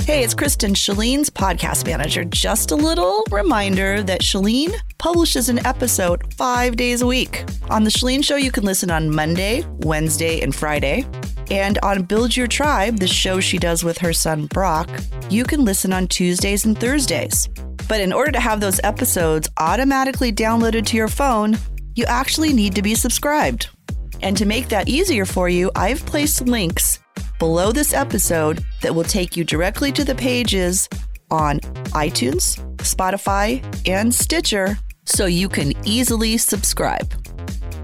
Hey, it's Kristen, Chalene's podcast manager. Just a little reminder that Chalene publishes an episode five days a week. On The Chalene Show, you can listen on Monday, Wednesday, and Friday. And on Build Your Tribe, the show she does with her son Brock, you can listen on Tuesdays and Thursdays. But in order to have those episodes automatically downloaded to your phone, you actually need to be subscribed. And to make that easier for you, I've placed links below this episode that will take you directly to the pages on iTunes, Spotify, and Stitcher so you can easily subscribe.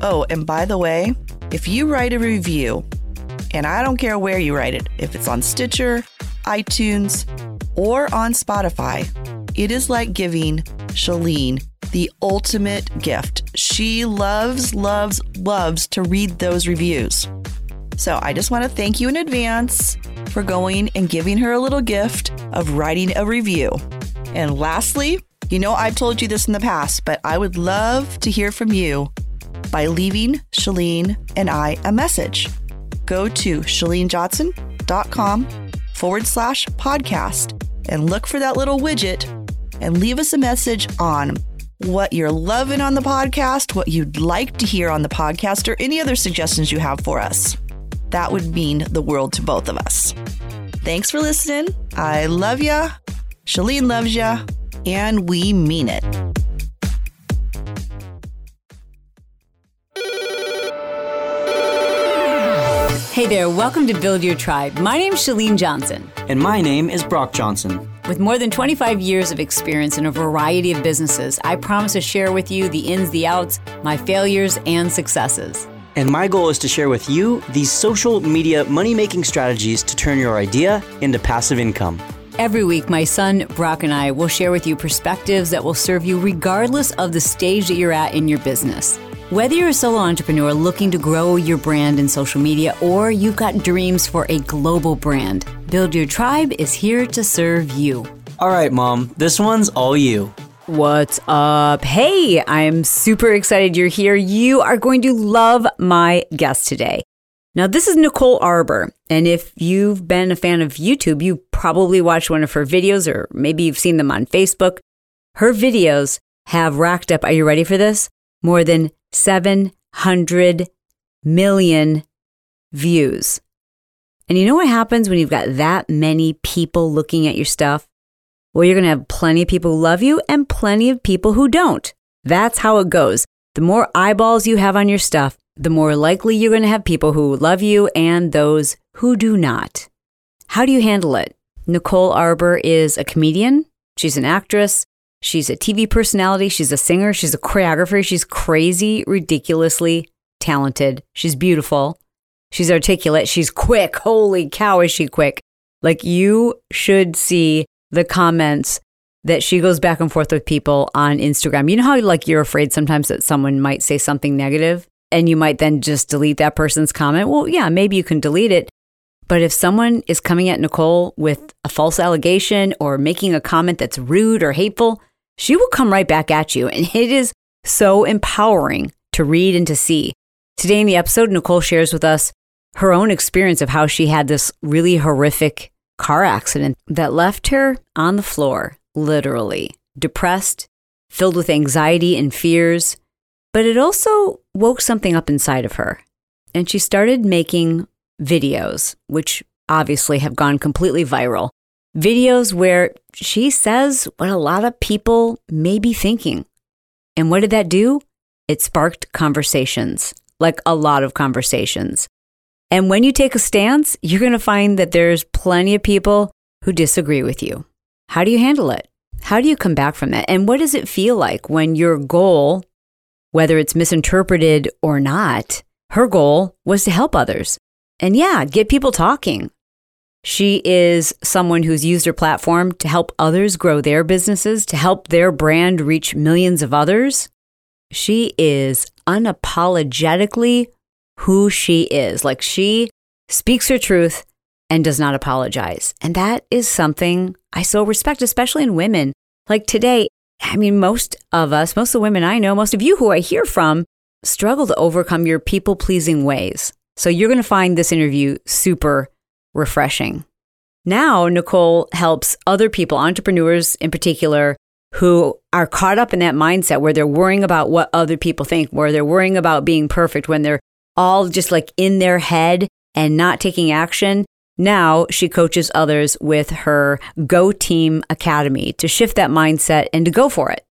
Oh, and by the way, if you write a review, and I don't care where you write it, if it's on Stitcher, iTunes, or on Spotify, it is like giving Chalene the ultimate gift. She loves, loves, loves to read those reviews. So I just want to thank you in advance for going and giving her a little gift of writing a review. And lastly, you know I've told you this in the past, but I would love to hear from you by leaving Chalene and I a message. Go to chalenejohnson.com forward slash podcast and look for that little widget and leave us a message on what you're loving on the podcast, what you'd like to hear on the podcast, or any other suggestions you have for us. That would mean the world to both of us. Thanks for listening. I love ya. Chalene loves ya. And we mean it. Hey there, welcome to Build Your Tribe. My name's Chalene Johnson. And my name is Brock Johnson. With more than 25 years of experience in a variety of businesses, I promise to share with you the ins, the outs, my failures, and successes. And my goal is to share with you these social media money making strategies to turn your idea into passive income. Every week, my son Brock and I will share with you perspectives that will serve you regardless of the stage that you're at in your business. Whether you're a solo entrepreneur looking to grow your brand in social media or you've got dreams for a global brand, Build Your Tribe is here to serve you. All right, Mom, this one's all you. What's up? Hey, I'm super excited you're here. You are going to love my guest today. Now, this is Nicole Arbour. And if you've been a fan of YouTube, you probably watched one of her videos or maybe you've seen them on Facebook. Her videos have racked up, are you ready for this? More than 700 million views. And you know what happens when you've got that many people looking at your stuff? Well, you're going to have plenty of people who love you and plenty of people who don't. That's how it goes. The more eyeballs you have on your stuff, the more likely you're going to have people who love you and those who do not. How do you handle it? Nicole Arbour is a comedian, she's an actress, She's a TV personality, she's a singer, she's a choreographer, she's crazy, ridiculously talented. She's beautiful. She's articulate, she's quick. Holy cow, is she quick? Like you should see the comments that she goes back and forth with people on Instagram. You know how like you're afraid sometimes that someone might say something negative and you might then just delete that person's comment? Well, yeah, maybe you can delete it, but if someone is coming at Nicole with a false allegation or making a comment that's rude or hateful, she will come right back at you. And it is so empowering to read and to see. Today in the episode, Nicole shares with us her own experience of how she had this really horrific car accident that left her on the floor, literally depressed, filled with anxiety and fears. But it also woke something up inside of her. And she started making videos, which obviously have gone completely viral. Videos where she says what a lot of people may be thinking. And what did that do? It sparked conversations, like a lot of conversations. And when you take a stance, you're going to find that there's plenty of people who disagree with you. How do you handle it? How do you come back from that? And what does it feel like when your goal, whether it's misinterpreted or not, her goal was to help others? And yeah, get people talking. She is someone who's used her platform to help others grow their businesses, to help their brand reach millions of others. She is unapologetically who she is. Like she speaks her truth and does not apologize. And that is something I so respect, especially in women. Like today, I mean, most of us, most of the women I know, most of you who I hear from, struggle to overcome your people pleasing ways. So you're going to find this interview super refreshing. Now, Nicole helps other people, entrepreneurs in particular, who are caught up in that mindset where they're worrying about what other people think, where they're worrying about being perfect, when they're all just like in their head and not taking action. Now she coaches others with her Go Team Academy to shift that mindset and to go for it.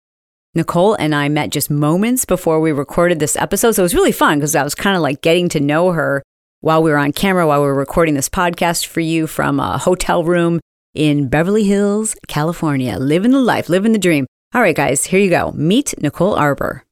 Nicole and I met just moments before we recorded this episode. So it was really fun because I was kind of like getting to know her while we were on camera, while we were recording this podcast for you from a hotel room in Beverly Hills, California. Living the life, living the dream. All right, guys, here you go. Meet Nicole Arbour.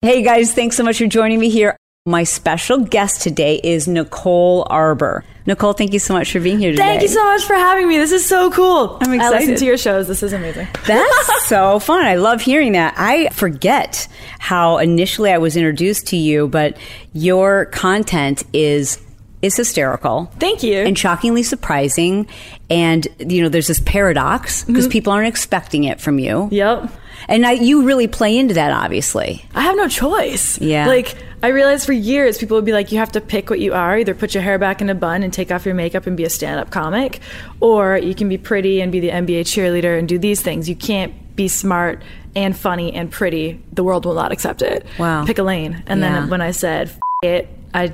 Hey, guys, thanks so much for joining me here. My special guest today is Nicole Arbour. Nicole, thank you so much for being here today. Thank you so much for having me. This is so cool. I'm I listen excited. to your shows. This is amazing. That's so fun. I love hearing that. I forget how initially I was introduced to you, but your content is is hysterical. Thank you. And shockingly surprising. And you know, there's this paradox because mm-hmm. people aren't expecting it from you. yep. And I, you really play into that, obviously. I have no choice. Yeah. Like I realized for years people would be like, you have to pick what you are. Either put your hair back in a bun and take off your makeup and be a stand-up comic, or you can be pretty and be the NBA cheerleader and do these things. You can't be smart and funny and pretty. The world will not accept it. Wow. Pick a lane. And Yeah. then when I said F- it, I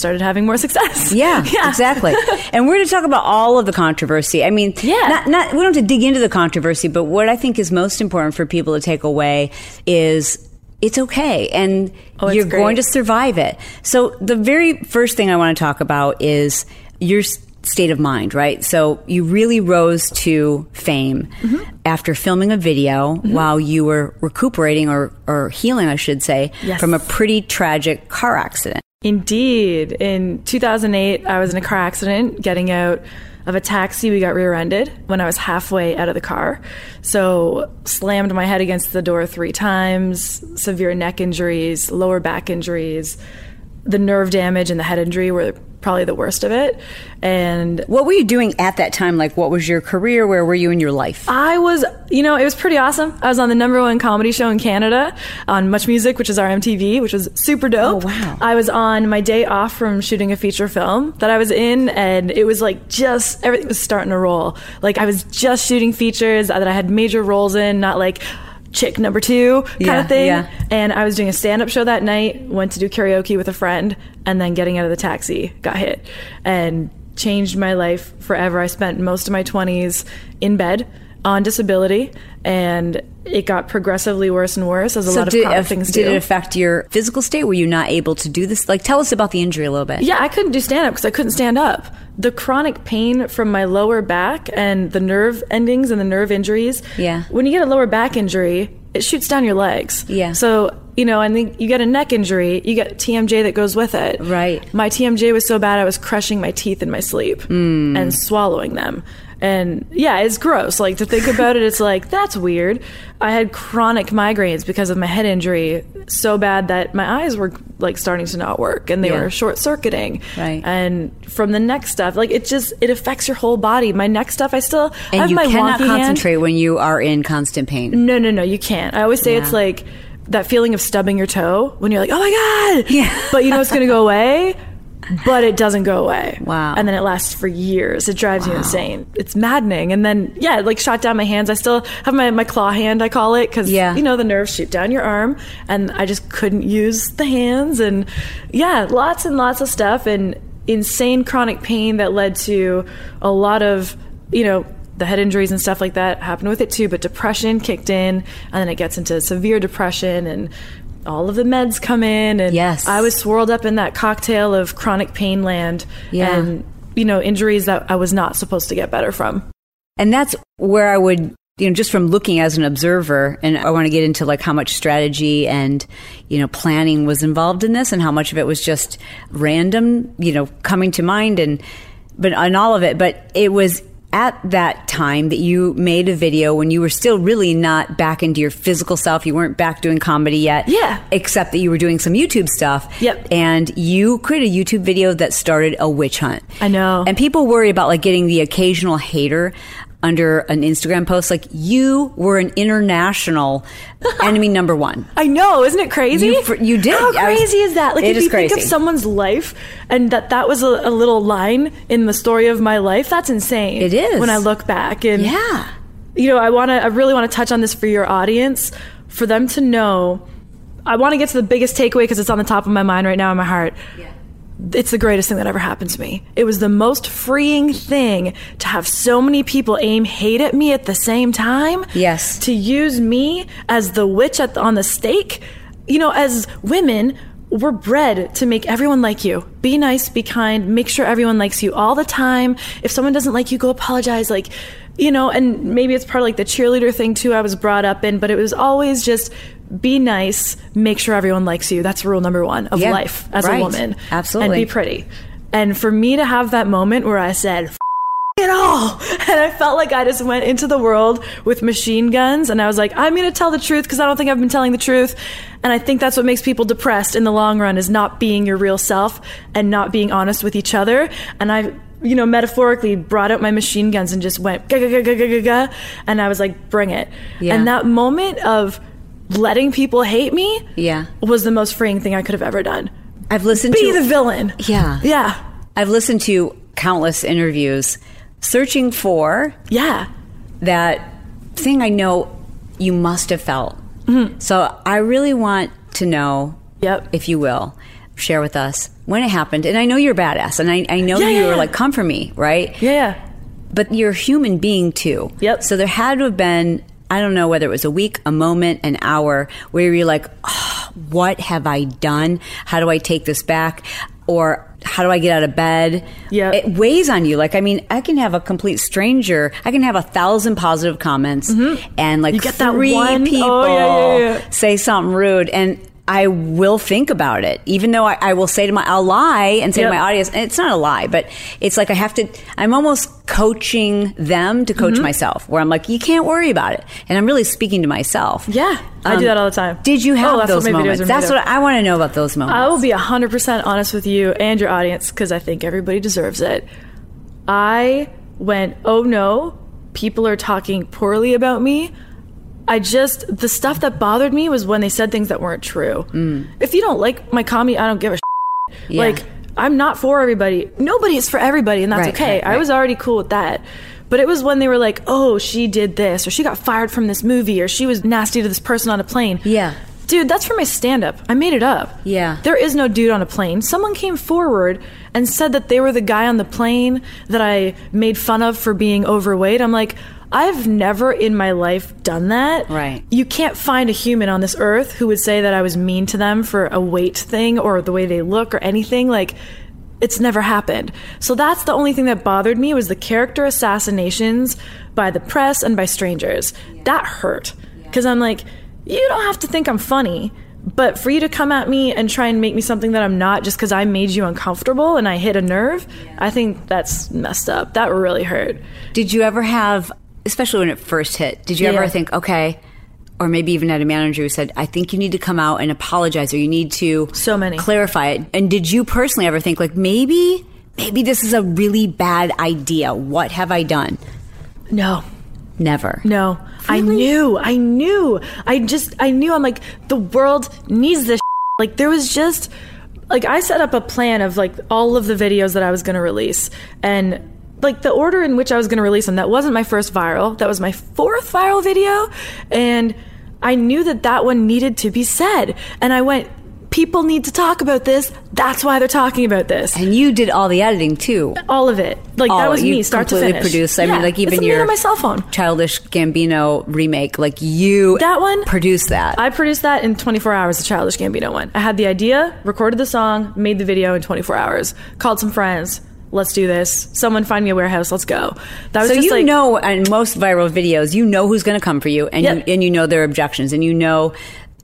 started having more success. Yeah, yeah. exactly. And we're going to talk about all of the controversy. I mean, Yeah. not, not we don't have to dig into the controversy, but what I think is most important for people to take away is it's okay and Oh, you're great. going to survive it. So the very first thing I want to talk about is your state of mind, right? So you really rose to fame Mm-hmm. after filming a video while you were recuperating or, or healing, I should say, Yes. from a pretty tragic car accident. Indeed. In 2008, I was in a car accident getting out of a taxi. We got rear ended when I was halfway out of the car. So, slammed my head against the door three times, severe neck injuries, lower back injuries. The nerve damage and the head injury were probably the worst of it. And What were you doing at that time? Like, what was your career? Where were you in your life? I was, you know, it was pretty awesome. I was on the number one comedy show in Canada on Much Music, which is our MTV, which was super dope. Oh, wow. I was on my day off from shooting a feature film that I was in, and it was like just everything was starting to roll. Like I was just shooting features that I had major roles in, not like chick number two kind Yeah, of thing. yeah. And I was doing a stand up show that night, went to do karaoke with a friend, and then getting out of the taxi, got hit. And changed my life forever. I spent most of my 20s in bed on disability, and it got progressively worse and worse as a lot of did, chronic things did do. it affect your physical state? Were you not able to do this? Like, tell us about the injury a little bit. Yeah, I couldn't do stand up because I couldn't stand up. The chronic pain from my lower back and the nerve endings and the nerve injuries. Yeah. When you get a lower back injury, it shoots down your legs. Yeah. So, you know, and then you get a neck injury, you get TMJ that goes with it. Right. My TMJ was so bad I was crushing my teeth in my sleep Hmm. and swallowing them. And yeah, it's gross. Like to think about it, it's like, that's weird. I had chronic migraines because of my head injury so bad that my eyes were like starting to not work and they Yeah. were short circuiting. Right. And from the neck stuff, like it just, it affects your whole body. My neck stuff, I still I And have you cannot wonky hand. concentrate when you are in constant pain. No, no, no, you can't. I always say it's like that feeling of stubbing your toe when you're like, oh my God. Yeah. But you know it's going to go away, but it doesn't go away. Wow. And then it lasts for years. It drives you insane. It's maddening. And then, yeah, it, like shot down my hands. I still have my, my claw hand, I call it, because, Yeah. you know, the nerves shoot down your arm. And I just couldn't use the hands. And yeah, lots and lots of stuff. And insane chronic pain that led to a lot of, you know, the head injuries and stuff like that happened with it too, but depression kicked in, and then it gets into severe depression, and all of the meds come in, and Yes. I was swirled up in that cocktail of chronic pain land, Yeah. and you know injuries that I was not supposed to get better from. And that's where I would, you know, just from looking as an observer, and I want to get into like how much strategy and, you know, planning was involved in this and how much of it was just random, you know, coming to mind and, but on all of it. But it was at that time that you made a video when you were still really not back into your physical self. You weren't back doing comedy yet. Yeah. Except that you were doing some YouTube stuff. Yep. And you created a YouTube video that started a witch hunt. I know. And people worry about like getting the occasional hater. Under an Instagram post, like you were an international enemy number one. I know, isn't it crazy? You fr- you did. How I was- crazy is that? Like, It if is you think crazy. of someone's life and that that was a, a little line in the story of my life, that's insane. It is. when I look back and Yeah. you know, I want to, I really want to touch on this for your audience, for them to know. I want to get to the biggest takeaway because it's on the top of my mind right now in my heart. It's the greatest thing that ever happened to me. It was the most freeing thing to have so many people aim hate at me at the same time. Yes. To use me as the witch at the, on the stake. You know, as women, we're bred to make everyone like you. Be nice, be kind, make sure everyone likes you all the time. If someone doesn't like you, go apologize. Like, you know, and maybe it's part of like the cheerleader thing too, I was brought up in, but it was always just be nice, make sure everyone likes you. That's rule number one of Yeah, life as right. a woman. Absolutely. And be pretty. And for me to have that moment where I said, F- it all. And I felt like I just went into the world with machine guns and I was like, I'm going to tell the truth because I don't think I've been telling the truth. And I think that's what makes people depressed in the long run is not being your real self and not being honest with each other. And I, you know, metaphorically brought out my machine guns and just went, ga, ga, ga, ga, ga, ga, ga. And I was like, bring it. Yeah. And that moment of letting people hate me Yeah. was the most freeing thing I could have ever done. I've listened Be to Be the villain. Yeah. Yeah. I've listened to countless interviews searching for Yeah. that thing I know you must have felt. So I really want to know, Mm-hmm. Yep. if you will, share with us when it happened. And I know you're badass, and I, I know Yeah, you yeah, were yeah. like, come for me, right? Yeah. Yeah. But you're a human being too. Yep. So there had to have been, I don't know whether it was a week, a moment, an hour, where you're like, oh, what have I done? How do I take this back? Or how do I get out of bed? Yep. It weighs on you. Like, I mean, I can have a complete stranger, I can have a thousand positive comments and like Mm-hmm. You get that three one- oh, people yeah, yeah, yeah. say something rude. And I will think about it, even though I, I will say to my, I'll lie and say Yep. to my audience, and it's not a lie, but it's like I have to, I'm almost coaching them to coach Mm-hmm. myself, where I'm like, you can't worry about it. And I'm really speaking to myself. Yeah. I do that all the time. Did you Oh, have that's those moments? That's of. what I want to know about those moments. I will be 100% honest with you and your audience because I think everybody deserves it. I went, oh no, people are talking poorly about me. I just, the stuff that bothered me was when they said things that weren't true. If you don't like my comedy, I don't give a Mm. Yeah. Like, I'm not for everybody. Nobody is for everybody, and that's Right, okay. right, I was already cool with that. But it was when they were like, oh, she did this, or she got fired from this movie, or she was nasty to this person on a plane. Yeah. Dude, that's for my stand up. I made it up. Yeah. There is no dude on a plane. Someone came forward and said that they were the guy on the plane that I made fun of for being overweight. I'm like, I've never in my life done that. Right. You can't find a human on this earth who would say that I was mean to them for a weight thing or the way they look or anything. Like, it's never happened. So that's the only thing that bothered me was the character assassinations by the press and by strangers. That hurt. Because I'm like, you don't have to think I'm funny. But for you to come at me and try and make me something that I'm not just because I made you uncomfortable and I hit a nerve, I think that's messed up. That really hurt. Did you ever have, especially when it first hit, did you Yeah. ever think, okay, or maybe even had a manager who said, I think you need to come out and apologize or you need to So many. clarify it. And did you personally ever think, like, maybe, maybe this is a really bad idea? What have I done? No. Never. No, I knew, I knew, I just, I knew. I'm like, the world needs this. Like, there was just, like, I set up a plan of like all of the videos that I was going to release, and like the order in which I was going to release them. That wasn't my first viral. That was my fourth viral video, and I knew that that one needed to be said. And I went, people need to talk about this. That's why they're talking about this. And you did all the editing too. all of it, like All- that was you me, start to finish. produced. I mean, like even your on my cell phone. Childish Gambino remake, like you That one? produced that. I produced that in 24 hours, the Childish Gambino one. I had the idea, recorded the song, made the video in 24 hours, called some friends. Let's do this. Someone find me a warehouse. Let's go. That was so just you like, know, in most viral videos, you know who's going to come for you, and Yep. you, and you know their objections, and you know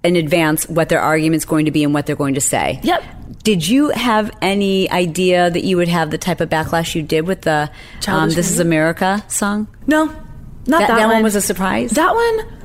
in advance what their argument's going to be and what they're going to say. Yep. Did you have any idea that you would have the type of backlash you did with the um, "This Is America" song? no, not That- that, that one was a surprise? That one,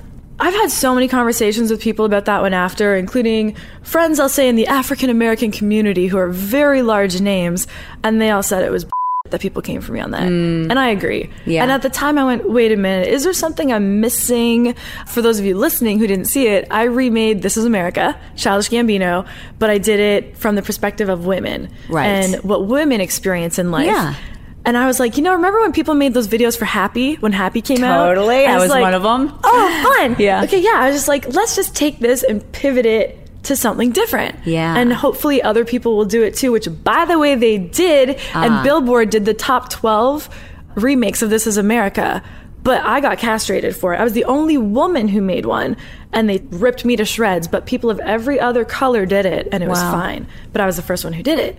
I've had so many conversations with people about that one after, including friends I'll say in the African American community who are very large names, and they all said it was. that people came for me on that. Mm. And I agree. Yeah. And at the time I went, wait a minute, is there something I'm missing? For those of you listening who didn't see it, I remade This Is America, Childish Gambino, but I did it from the perspective of women Right. and what women experience in life. Yeah. And I was like, you know, remember when people made those videos for Happy when Happy came out? Totally. I was like, one them. Oh, fun. Yeah. Okay, yeah. I was just like, let's just take this and pivot it to something different. Yeah. And hopefully other people will do it too, which by the way they did. Ah. And Billboard did the top 12 remakes of This Is America. But I got castrated for it. I was the only woman who made one, and they ripped me to shreds. But people of every other color did it, and it was fine. But I was the first one who did it.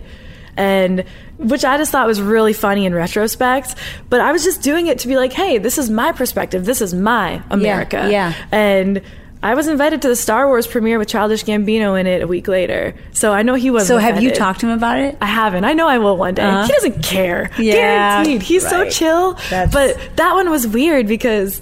And which I just thought was really funny in retrospect. But I was just doing it to be like, hey, this is my perspective. This is my America. yeah. And I was invited to the Star Wars premiere with Childish Gambino in it a week later. So I know he was. So have you talked to him about it? I haven't. I know I will one day. Uh-huh. He doesn't care. Yeah, Guaranteed. He's so chill. That's- But that one was weird because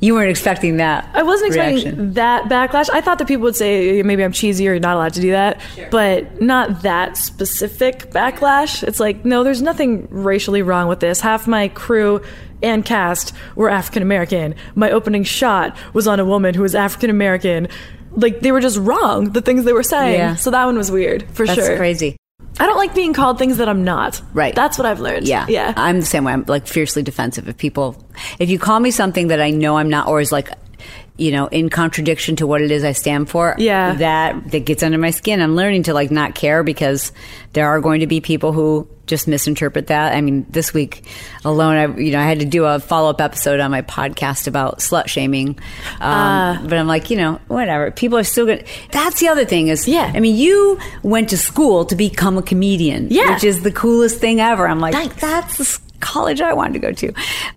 You weren't expecting that. I wasn't expecting reaction. that backlash. I thought that people would say maybe I'm cheesy or you're not allowed to do that, but not that specific backlash. It's like, no, there's nothing racially wrong with this. Half my crew and cast were African American. My opening shot was on a woman who was African American. Like they were just wrong, the things they were saying. Yeah. So that one was weird for That's sure. crazy. I don't like being called things that I'm not. Right. That's what I've learned. Yeah. Yeah. I'm the same way. I'm like fiercely defensive. If people, if you call me something that I know I'm not, or is like, you know, in contradiction to what it is I stand for, Yeah. that that gets under my skin. I'm learning to like not care because there are going to be people who just misinterpret that. I mean, this week alone, I you know I had to do a follow up episode on my podcast about slut shaming, um, Ah. but I'm like, you know, whatever. People are still going. to That's the other thing is, Yeah. I mean, you went to school to become a comedian, Yeah. which is the coolest thing ever. I'm like, Thanks. that's the college I wanted to go to.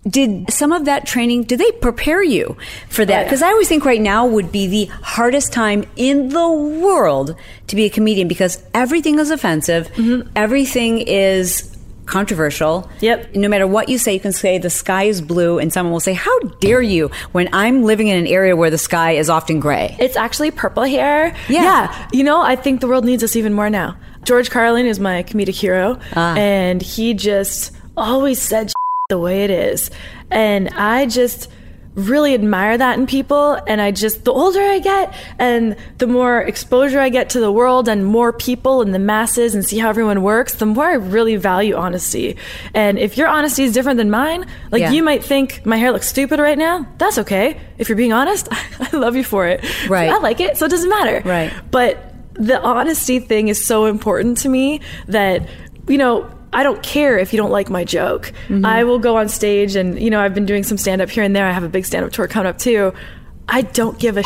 Did some of that training, did they prepare you for that? Oh, yeah. Because I always think right now would be the hardest time in the world to be a comedian because everything is offensive, everything is controversial. Yep. No matter what you say, you can say the sky is blue, and someone will say, How dare you? When I'm living in an area where the sky is often gray. It's actually purple here. Yeah. You know, I think the world needs us even more now. George Carlin is my comedic hero, Ah. and he just always said the way it is. And I just really admire that in people. And I just, the older I get and the more exposure I get to the world and more people and the masses and see how everyone works, the more I really value honesty. And if your honesty is different than mine, like Yeah. you might think my hair looks stupid right now, that's okay. If you're being honest, I love you for it. Right. I like it, so it doesn't matter. Right. But the honesty thing is so important to me that, you know, I don't care if you don't like my joke. Mm-hmm. I will go on stage and, you know, I've been doing some stand up here and there. I have a big stand up tour coming up too. I don't give a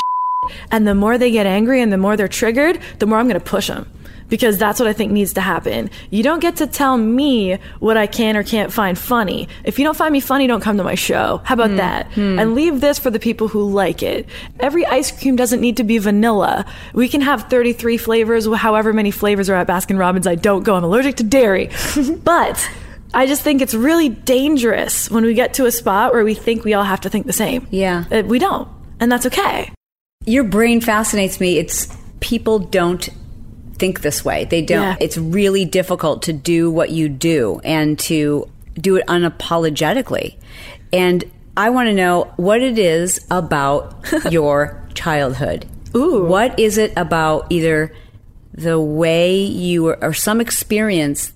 and the more they get angry and the more they're triggered, the more I'm going to push them. Because that's what I think needs to happen. You don't get to tell me what I can or can't find funny. If you don't find me funny, don't come to my show. How about that? And leave this for the people who like it. Every ice cream doesn't need to be vanilla. We can have 33 flavors, however many flavors are at Baskin Robbins. I don't go. I'm allergic to dairy. but I just think it's really dangerous when we get to a spot where we think we all have to think the same. Yeah. Uh, We don't. And that's okay. Your brain fascinates me. It's people don't think this way. They don't. Yeah. It's really difficult to do what you do and to do it unapologetically. And I want to know what it is about your childhood. Ooh. What is it about either the way you were, or some experience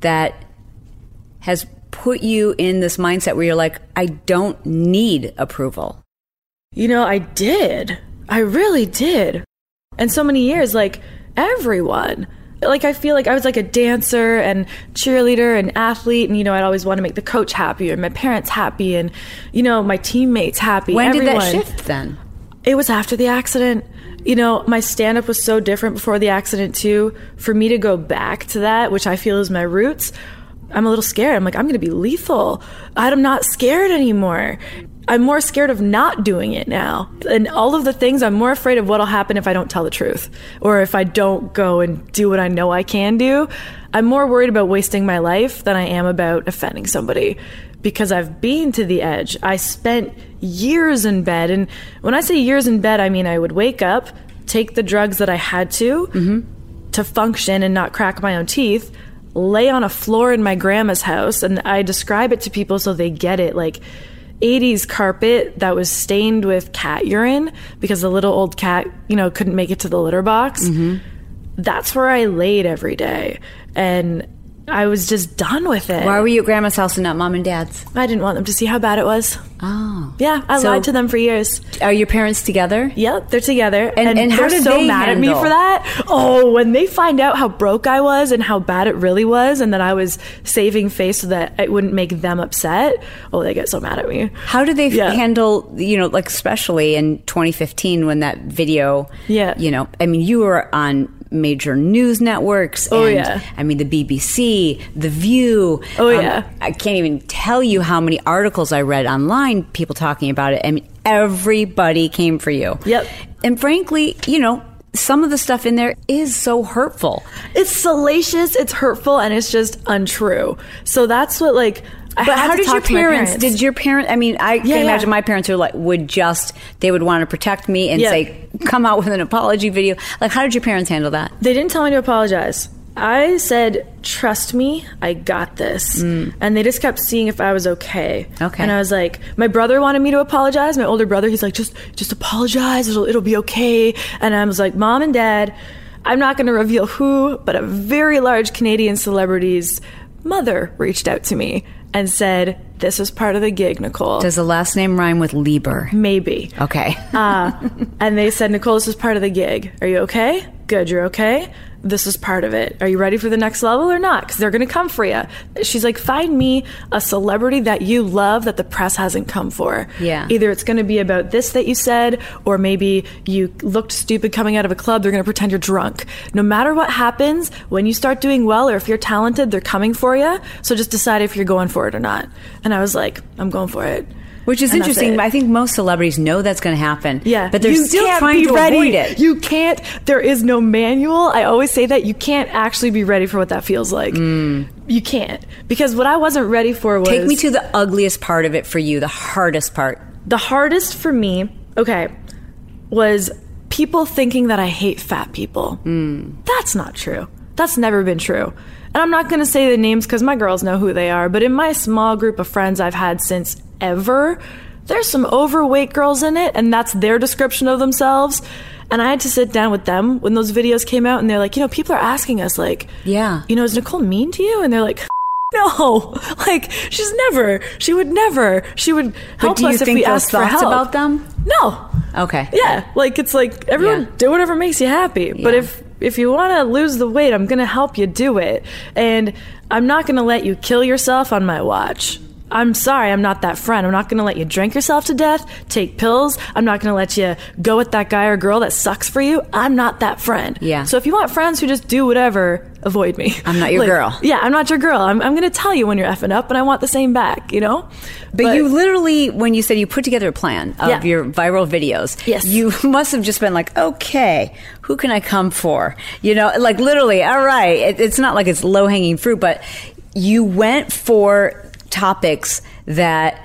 that has put you in this mindset where you're like, I don't need approval? You know, I did. I really did. And so many years, like everyone. Like I feel like I was like a dancer and cheerleader and athlete, and you know I'd always want to make the coach happy and my parents happy, and you know my teammates happy. When did that shift then? It was after the accident. You know, my stand up was so different before the accident, too. For me to go back to that, which I feel is my roots, I'm a little scared. I'm like, I'm going to be lethal. I'm not scared anymore. I'm more scared of not doing it now. And all of the things, I'm more afraid of what'll happen if I don't tell the truth or if I don't go and do what I know I can do. I'm more worried about wasting my life than I am about offending somebody because I've been to the edge. I spent years in bed. And when I say years in bed, I mean I would wake up, take the drugs that I had to mm-hmm. to function and not crack my own teeth, lay on a floor in my grandma's house, and I describe it to people so they get it. Like 80s carpet that was stained with cat urine because the little old cat, you know, couldn't make it to the litter box. Mm-hmm. That's where I laid every day. And I was just done with it. Why were you at grandma's house and not mom and dad's? I didn't want them to see how bad it was. Oh. Yeah, I So- lied to them for years. Are your parents together? Yep, they're together, And- and how they're did so they mad at me handle? for that. Oh, when they find out how broke I was and how bad it really was, and that I was saving face so that it wouldn't make them upset. Oh, they get so mad at me. How do they Yeah. handle, you know, like especially in 2015 when that video, Yeah. you know, I mean, you were on major news networks. Oh, and, yeah. I mean, the BBC, The View. Um, Oh, yeah. I can't even tell you how many articles I read online, people talking about it. I mean, everybody came for you. Yep. And frankly, you know, some of the stuff in there is so hurtful. It's salacious, it's hurtful, and it's just untrue. So that's what like. But how did your my parents, Did your parent? I mean, I Yeah, can yeah. imagine my parents were like would just they would want to protect me and say come out with an apology video. Like, how did your parents handle that? They didn't tell me to apologize. I said, "Trust me, I got this," and they just kept seeing if I was okay. Mm. Okay. And I was like, my brother wanted me to apologize. My older brother, he's like, "Just, just apologize. It'll, it'll be okay." And I was like, "Mom and Dad, I'm not going to reveal who, but a very large Canadian celebrity's mother reached out to me and said, "This is part of the gig, Nicole." Does the last name rhyme with Lieber? Maybe. Okay. uh, and they said, Nicole, this is part of the gig. Are you okay? Good, you're okay. This is part of it. Are you ready for the next level or not? Because they're going to come for you. She's like, find me a celebrity that you love that the press hasn't come for. Yeah. Either it's going to be about this that you said, or maybe you looked stupid coming out of a club. They're going to pretend you're drunk. No matter what happens, when you start doing well or if you're talented, they're coming for you. So just decide if you're going for it or not. And I was like, I'm going for it. Which is And interesting. I think most celebrities know that's going to happen. Yeah, but they're You still trying be to ready. avoid it. You can't. There is no manual. I always say that you can't actually be ready for what that feels like. You can't because what I wasn't ready for was Mm. Take me to the ugliest part of it for you, the hardest part. the hardest for me. Okay, was people thinking that I hate fat people. That's not true. That's never been true. And I'm not going to say the names because my girls know who they are, but in my small group of friends I've had since ever, there's some overweight girls in it, and that's their description of themselves. And I had to sit down with them when those videos came out, and they're like, you know, people are asking us, like, Yeah. you know, is Nicole mean to you? And they're like, no, like she's never. She would never. She would help do you us if we asked for help. about them? No. Okay. Yeah, like it's like everyone Yeah. do whatever makes you happy. But if if you want to lose the weight, I'm going to help you do it. And I'm not going to let you kill yourself on my watch. I'm sorry, I'm not that friend. I'm not going to let you drink yourself to death, take pills. I'm not going to let you go with that guy or girl that sucks for you. I'm not that friend. Yeah. So if you want friends who just do whatever, avoid me. I'm not your Like, girl. Yeah, I'm not your girl. I'm, I'm going to tell you when you're effing up, and I want the same back, you know? But, you literally, when you said you put together a plan of Yeah. your viral videos, Yes. you must have just been like, okay, who can I come for? You know, like literally, all right. It, it's not like it's low hanging fruit, but you went for topics that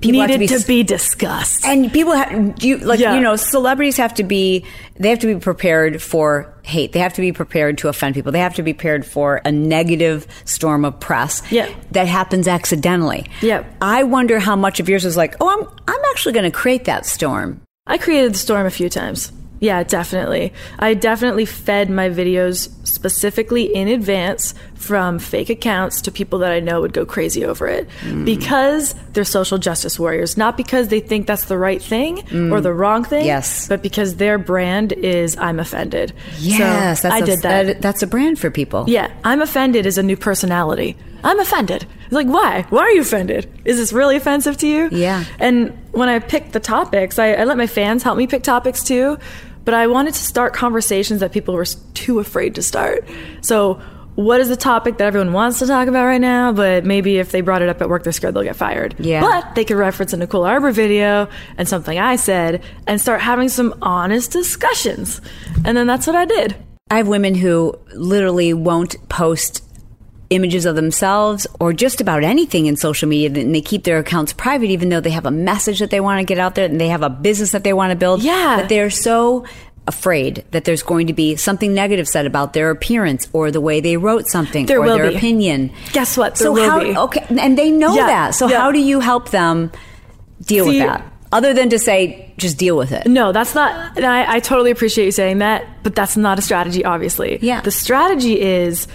people have needed to be, to be discussed. and people have you like Yeah. you know celebrities have to be they have to be prepared for hate they have to be prepared to offend people they have to be prepared for a negative storm of press Yeah. that happens accidentally Yeah. i wonder how much of yours was like oh i'm i'm actually going to create that storm I created the storm a few times. Yeah, definitely. I definitely fed my videos specifically in advance from fake accounts to people that I know would go crazy over it mm. because they're social justice warriors, not because they think that's the right thing mm. or the wrong thing, Yes. but because their brand is I'm offended. yes so that's I a, did that. that's a brand for people Yeah, I'm offended is a new personality. I'm offended. Like, why? Why are you offended? Is this really offensive to you? Yeah. And when I picked the topics, I, I let my fans help me pick topics too, but I wanted to start conversations that people were too afraid to start. So, what is the topic that everyone wants to talk about right now? But maybe if they brought it up at work, they're scared they'll get fired. Yeah. But they could reference a Nicole Arbour video and something I said and start having some honest discussions. And then that's what I did. I have women who literally won't post images of themselves or just about anything in social media and they keep their accounts private even though they have a message that they want to get out there and they have a business that they want to build Yeah. but they're so afraid that there's going to be something negative said about their appearance or the way they wrote something There or their be. opinion. Guess what? There so how be. okay and they know Yeah, that. So yeah. how do you help them deal See- with that? Other than to say just deal with it. No, that's not. And I, I totally appreciate you saying that, but that's not a strategy, obviously. Yeah. The strategy is,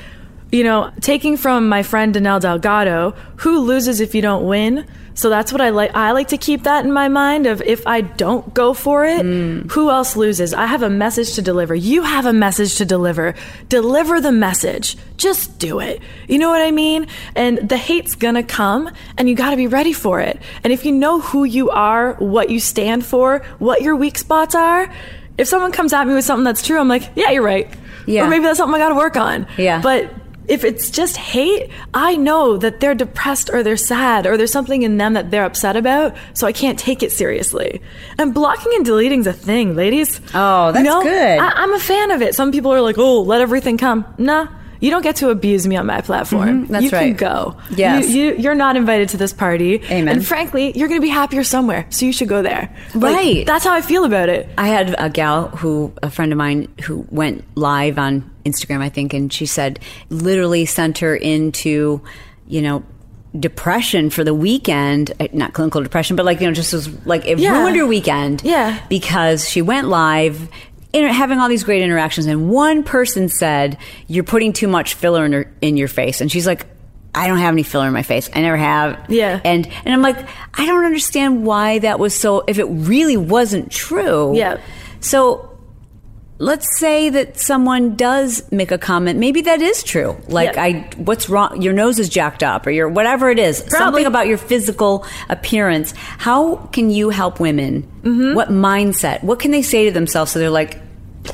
you know, taking from my friend Danelle Delgado, who loses if you don't win. So that's what I like. I like to keep that in my mind of if I don't go for it, mm. who else loses? I have a message to deliver. You have a message to deliver. Deliver the message. Just do it. You know what I mean? And the hate's gonna come and you gotta be ready for it. And if you know who you are, what you stand for, what your weak spots are, if someone comes at me with something that's true, I'm like, yeah, you're right. Yeah. Or maybe that's something I gotta work on. Yeah. But if it's just hate, I know that they're depressed or they're sad or there's something in them that they're upset about, so I can't take it seriously. And blocking and deleting's a thing, ladies. Oh, that's You know, good. I, I'm a fan of it. Some people are like, "Oh, let everything come." Nah, you don't get to abuse me on my platform. Mhm, that's you can go. Yes. you, you, you're not invited to this party. Amen. And frankly, you're going to be happier somewhere, so you should go there. Like, Right. that's how I feel about it. I had a gal who, a friend of mine, who went live on Instagram, I think, and she said literally sent her into, you know, depression for the weekend. uh, Not clinical depression, but like, you know, just was like, it Yeah. ruined her weekend. Yeah. Because she went live. Inter- Having all these great interactions, and one person said, "You're putting too much filler in, her, in your face," and she's like, "I don't have any filler in my face. I never have." Yeah. and and I'm like, I don't understand why that was so. If it really wasn't true, Yeah. so let's say that someone does make a comment. Maybe that is true. Like, Yeah. I, what's wrong? Your nose is jacked up, or your whatever it is. Probably. Something about your physical appearance. How can you help women? Mm-hmm. What mindset? What can they say to themselves so they're like,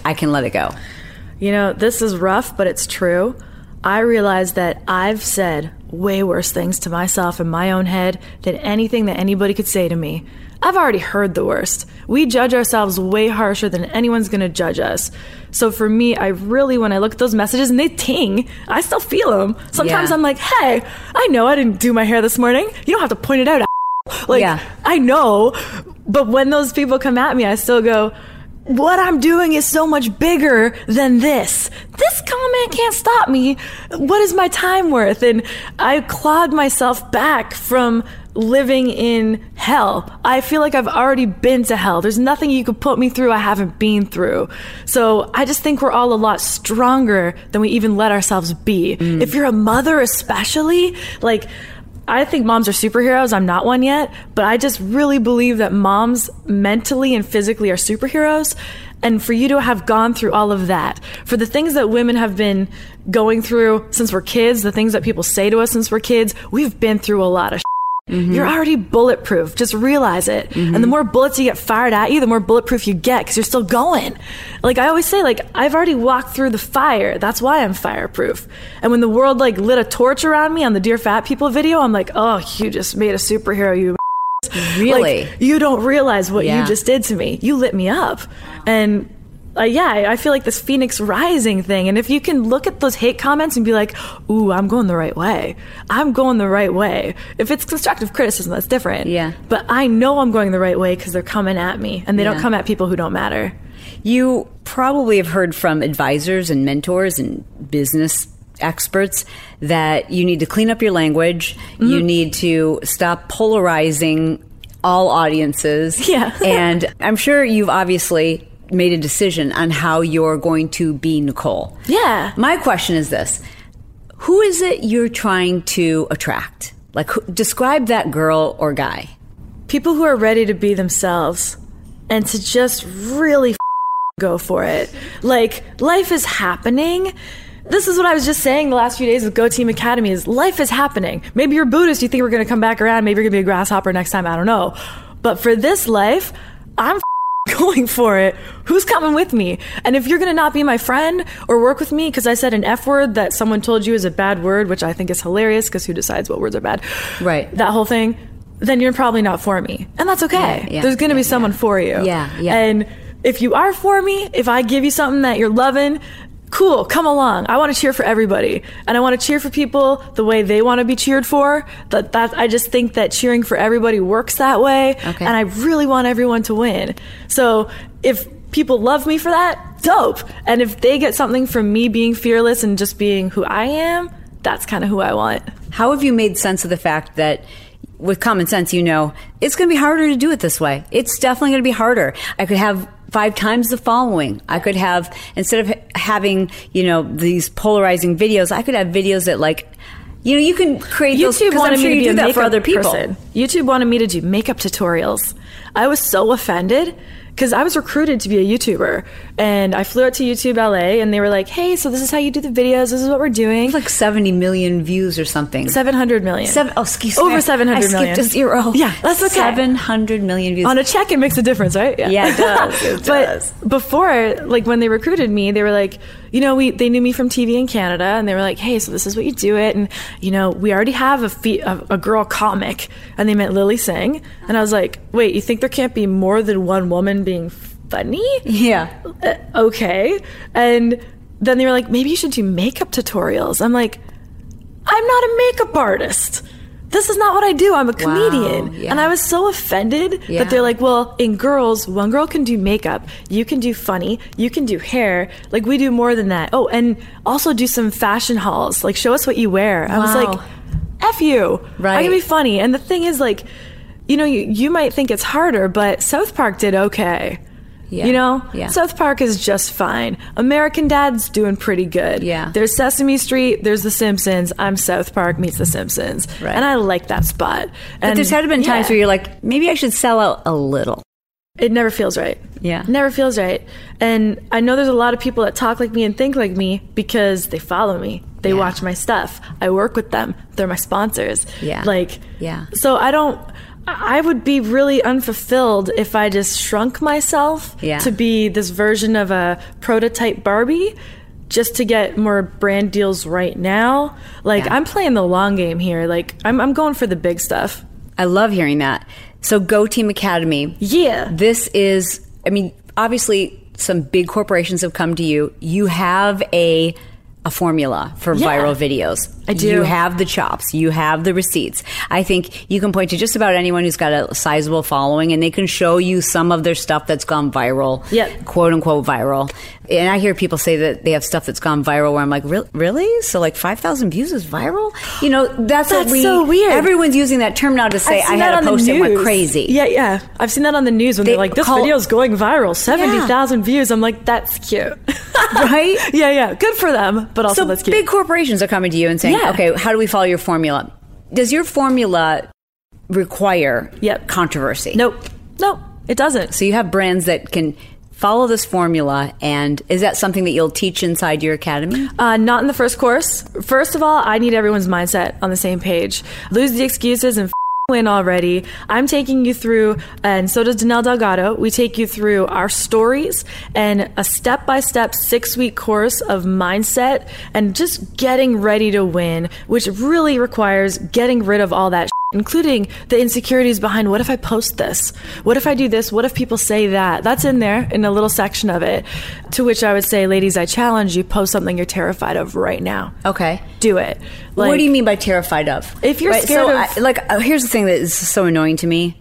I can let it go. You know, this is rough, but it's true. I realize that I've said way worse things to myself in my own head than anything that anybody could say to me. I've already heard the worst. We judge ourselves way harsher than anyone's gonna judge us. So for me, I really, when I look at those messages and they ting, I still feel them. Sometimes Yeah. I'm like, hey, I know I didn't do my hair this morning. You don't have to point it out. Like, Yeah. I know. But when those people come at me, I still go, what I'm doing is so much bigger than this. This comment can't stop me. What is my time worth? And I clawed myself back from living in hell. I feel like I've already been to hell. There's nothing you could put me through I haven't been through. So I just think we're all a lot stronger than we even let ourselves be. Mm. If you're a mother, especially, like, I think moms are superheroes. I'm not one yet, but I just really believe that moms mentally and physically are superheroes. And for you to have gone through all of that, for the things that women have been going through since we're kids, the things that people say to us since we're kids, we've been through a lot of Mm-hmm. You're already bulletproof. Just realize it. Mm-hmm. And the more bullets you get fired at you, the more bulletproof you get because you're still going. Like I always say, like I've already walked through the fire. That's why I'm fireproof. And when the world like lit a torch around me on the Dear Fat People video, I'm like, oh, you just made a superhero. You Really? like, you don't realize what Yeah. you just did to me. You lit me up. And uh, yeah, I feel like this Phoenix Rising thing. And if you can look at those hate comments and be like, ooh, I'm going the right way. I'm going the right way. If it's constructive criticism, that's different. Yeah. But I know I'm going the right way because they're coming at me and they Yeah. don't come at people who don't matter. You probably have heard from advisors and mentors and business experts that you need to clean up your language. Mm-hmm. You need to stop polarizing all audiences. Yeah. and I'm sure you've obviously made a decision on how you're going to be Nicole. Yeah. My question is this Who is it you're trying to attract? Like, who, describe that girl or guy. people who are ready to be themselves and to just really f- go for it. Like life is happening. This is what I was just saying the last few days with Go Team Academy is life is happening. Maybe you're Buddhist, you think we're going to come back around, maybe you're going to be a grasshopper next time, I don't know. But for this life, I'm going for it. Who's coming with me? And if you're going to not be my friend or work with me because I said an F word that someone told you is a bad word, which I think is hilarious because who decides what words are bad? Right. That whole thing, then you're probably not for me. And that's okay. Yeah, yeah, There's going to yeah, be someone for you. Yeah, yeah. And if you are for me, if I give you something that you're loving, cool, come along. I want to cheer for everybody. And I want to cheer for people the way they want to be cheered for. That that I just think that cheering for everybody works that way. Okay. And I really want everyone to win. So if people love me for that, dope. And if they get something from me being fearless and just being who I am, that's kind of who I want. How have you made sense of the fact that with common sense, you know, it's going to be harder to do it this way. It's definitely going to be harder. I could have five times the following. I could have, instead of having, you know, these polarizing videos, I could have videos that like, you know, you can create those. YouTube 'cause I'm sure me to you do that for other people. person. YouTube wanted me to do makeup tutorials. I was so offended because I was recruited to be a YouTuber, and I flew out to YouTube LA, and they were like, "Hey, so this is how you do the videos. This is what we're doing." It's like 70 million views or something. Seven hundred million. Seven, oh, excuse me. Over 700 I skipped million. a zero. Yeah, that's okay. 700 million views. on a check it makes a difference right Yeah, it does. It but does. before like when they recruited me they were like you know we they knew me from tv in canada and they were like hey so this is what you do it. And you know we already have a, fe- a, a girl comic. And they meant Lilly Singh. And i was like wait you think there can't be more than one woman being funny? Yeah. uh, okay. And then they were like maybe you should do makeup tutorials. I'm like i'm not a makeup artist this is not what I do. I'm a comedian. yeah. And I was so offended Yeah. that they're like, well, in girls, one girl can do makeup, you can do funny, you can do hair. Like, we do more than that. Oh, and also do some fashion hauls. Like, show us what you wear. I was like, F you. Right. I can be funny. And the thing is, like, you know, you, you might think it's harder, but South Park did okay. Yeah. You know, Yeah. South Park is just fine. American Dad's doing pretty good. Yeah. There's Sesame Street. There's The Simpsons. I'm South Park meets The Simpsons, Right. and I like that spot. But And there's had to been times yeah, where you're like, maybe I should sell out a little. it never feels right. Yeah. never feels right. And I know there's a lot of people that talk like me and think like me because they follow me. They Yeah. watch my stuff. I work with them. They're my sponsors. Yeah. like Yeah. So I don't. I would be really unfulfilled if I just shrunk myself Yeah. to be this version of a prototype Barbie just to get more brand deals right now. Like Yeah. I'm playing the long game here. Like I'm I'm going for the big stuff. I love hearing that. So, Go Team Academy. Yeah. This is, I mean, obviously, some big corporations have come to you. You have a a formula for Yeah. viral videos. I do. You have the chops. You have the receipts. I think you can point to just about anyone who's got a sizable following, and they can show you some of their stuff that's gone viral. Yep. quote unquote viral. And I hear people say that they have stuff that's gone viral where I'm like, "Re- really? So like 5,000 views is viral? You know, that's, what That's we, so weird. Everyone's using that term now to say I had that a post and went crazy. Yeah, yeah. I've seen that on the news when They are like, "This call- video's going viral, seventy thousand views." I'm like, "That's cute." Right? yeah, yeah. Good for them, but also So that's cute. big corporations are coming to you and saying, Yeah. okay, how do we follow your formula? Does your formula require Yep. controversy? nope, nope. It doesn't. So you have brands that can follow this formula, and is that something that you'll teach inside your academy? Uh, not in the first course. First of all, I need everyone's mindset on the same page. Lose the excuses and f- win already. I'm taking you through, and so does Danelle Delgado. We take you through our stories and a step by step six week course of mindset and just getting ready to win, which really requires getting rid of all that. Including the insecurities behind what if I post this? What if I do this? What if people say that? That's in there in a little section of it. To which I would say, ladies, I challenge you, post something you're terrified of right now. Okay. Do it. what do you mean by terrified of? If you're scared so of- I, like, uh, here's the thing that is so annoying to me,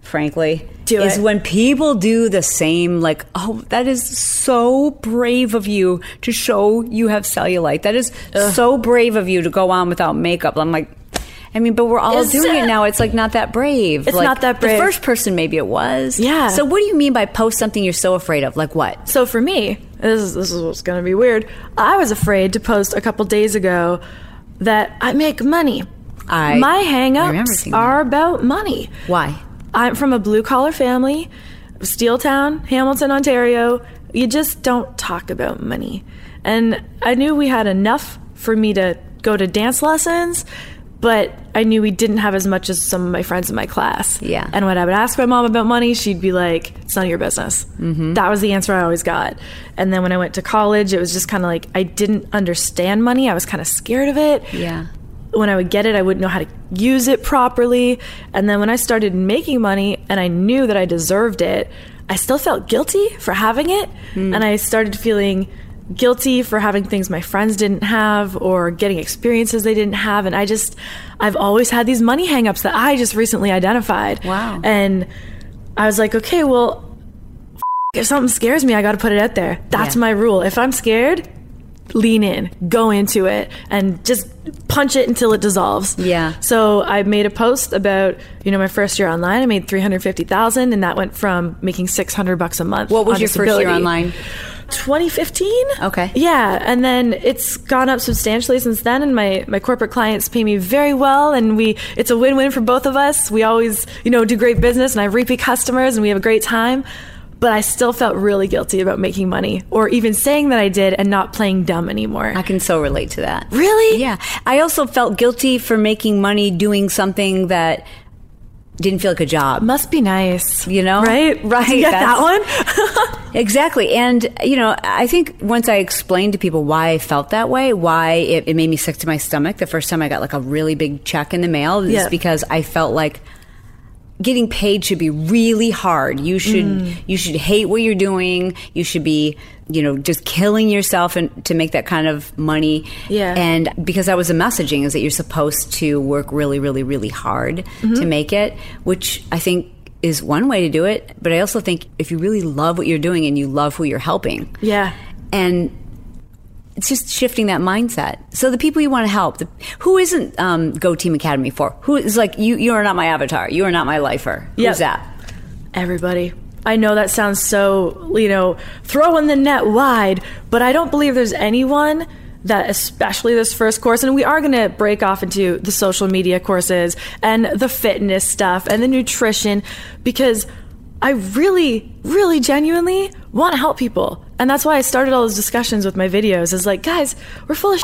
frankly, Do is it. when people do the same. Like, oh, that is so brave of you to show you have cellulite. That is so brave of you to go on without makeup. I'm like. I mean, but we're all Is doing it it- now. It's like not that brave. It's Like, not that brave. The first person, maybe it was. Yeah. So, what do you mean by post something you're so afraid of? Like what? So for me, this is, this is what's going to be weird. I was afraid to post a couple days ago that I make money. I- My hang-ups are about money. Why? I'm from a blue collar family, Steeltown, Hamilton, Ontario. You just don't talk about money. And I knew we had enough for me to go to dance lessons, but I knew we didn't have as much as some of my friends in my class. Yeah. And when I would ask my mom about money, she'd be like, it's none of your business. Mm-hmm. That was the answer I always got. And then when I went to college, it was just kind of like I didn't understand money. I was kind of scared of it Yeah. when I would get it, I wouldn't know how to use it properly. And then when I started making money and I knew that I deserved it, I still felt guilty for having it. And I started feeling guilty for having things my friends didn't have or getting experiences they didn't have. And I just, I've always had these money hangups that I just recently identified. Wow. And I was like, okay, well, if something scares me, I got to put it out there. That's Yeah. my rule. If I'm scared, lean in, go into it, and just punch it until it dissolves. Yeah. So I made a post about you know my first year online. I made three hundred fifty thousand, and that went from making six hundred bucks a month. What was your first year online? 2015 Okay. yeah and then it's gone up substantially since then and my my corporate clients pay me very well and we it's a win-win for both of us we always you know do great business and i have repeat customers and we have a great time but i still felt really guilty about making money or even saying that i did and not playing dumb anymore I can so relate to that. really Yeah. I also felt guilty for making money doing something that didn't feel like a job. must be nice You know? right Right, you get that one Exactly. And, you know, I think once I explained to people why I felt that way, why it, it made me sick to my stomach the first time I got like a really big check in the mail, is Yeah. because I felt like getting paid should be really hard. You should Mm. you should hate what you're doing. You should be, you know, just killing yourself and to make that kind of money. Yeah. And because that was the messaging is that you're supposed to work really, really, really hard Mm-hmm. to make it, which I think is one way to do it. But I also think if you really love what you're doing and you love who you're helping, yeah and it's just shifting that mindset. So the people you want to help, the, who isn't um, Go Team Academy for? Who is like you? You are not my avatar. You are not my lifer. Yep. That? everybody. I know that sounds so, you know, throwing the net wide, but I don't believe there's anyone that, especially this first course, and we are going to break off into the social media courses and the fitness stuff and the nutrition because I really, really genuinely want to help people. And that's why I started all those discussions with my videos is like, guys, we're full of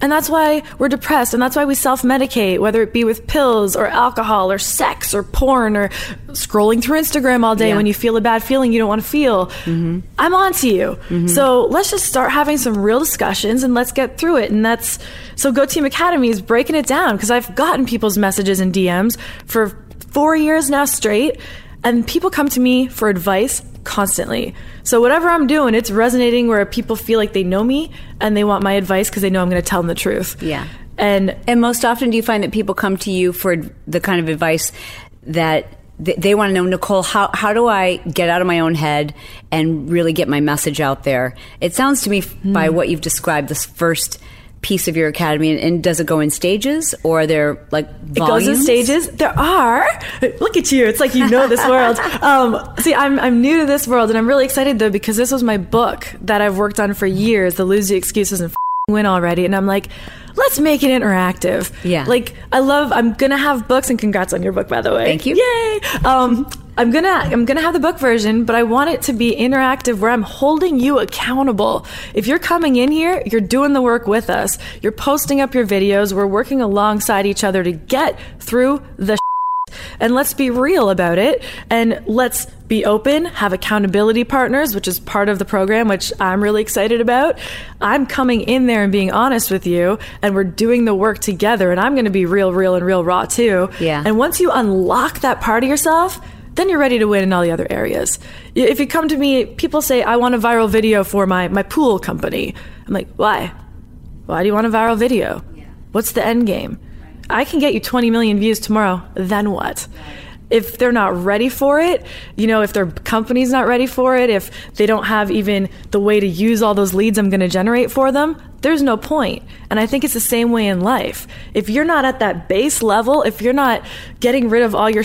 and that's why we're depressed, and that's why we self medicate, whether it be with pills or alcohol or sex or porn or scrolling through Instagram all day Yeah. when you feel a bad feeling you don't want to feel. Mm-hmm. I'm on to you. Mm-hmm. So let's just start having some real discussions and let's get through it. And that's so Go Team Academy is breaking it down because I've gotten people's messages and DMs for four years now straight, and people come to me for advice constantly. So whatever I'm doing, it's resonating where people feel like they know me and they want my advice because they know I'm going to tell them the truth. Yeah. And And most often, do you find that people come to you for the kind of advice that th- they want to know, Nicole, how, how do I get out of my own head and really get my message out there? It sounds to me, f by hmm. what you've described, this first piece of your academy, and, and does it go in stages or are there like volumes? it goes in stages. There are. Look at you. It's like you know this world. Um, see, I'm, I'm new to this world and I'm really excited though because this was my book that I've worked on for years, The Lose the Excuses and F***ing Win Already. And I'm like, let's make it interactive. Yeah. Like, I love, I'm going to have books and congrats on your book, by the way. Thank you. Yay. Um, I'm gonna I'm gonna have the book version, but I want it to be interactive where I'm holding you accountable. If you're coming in here, you're doing the work with us. You're posting up your videos. We're working alongside each other to get through the and let's be real about it and let's be open have accountability partners which is part of the program which i'm really excited about i'm coming in there and being honest with you and we're doing the work together and i'm going to be real real and real raw too Yeah. and once you unlock that part of yourself then you're ready to win in all the other areas if you come to me people say i want a viral video for my my pool company i'm like why why do you want a viral video? What's the end game? I can get you 20 million views tomorrow. Then what? If they're not ready for it, you know, if their company's not ready for it, if they don't have even the way to use all those leads I'm going to generate for them, there's no point. And I think it's the same way in life. If you're not at that base level, if you're not getting rid of all your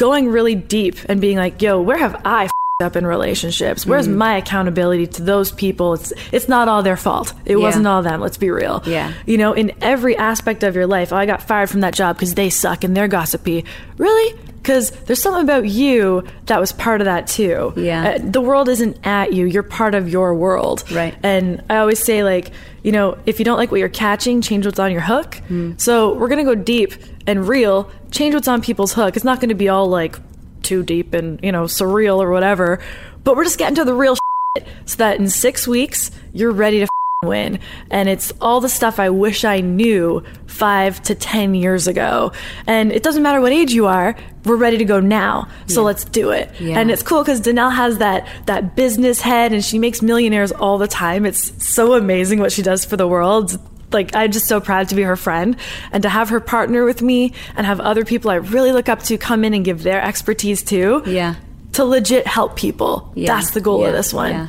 going really deep and being like, yo, where have I f***ed up in relationships? Where's Mm-hmm. my accountability to those people? It's it's not all their fault. It Yeah. wasn't all them. Let's be real. Yeah. You know, in every aspect of your life, oh, I got fired from that job because they suck and they're gossipy. Really? Because there's something about you that was part of that too. Yeah. Uh, the world isn't at you. You're part of your world. Right. And I always say, like, you know, if you don't like what you're catching, change what's on your hook. So we're going to go deep and real, change what's on people's hook. It's not going to be all like too deep and, you know, surreal or whatever, but we're just getting to the real shit so that in six weeks, you're ready to win. And it's all the stuff I wish I knew five to 10 years ago. And it doesn't matter what age you are, we're ready to go now. So let's do it. Yeah. And it's cool because Danelle has that, that business head and she makes millionaires all the time. It's so amazing what she does for the world. Like, I'm just so proud to be her friend and to have her partner with me and have other people I really look up to come in and give their expertise too Yeah. to legit help people. Yeah. That's the goal Yeah. of this one. Yeah.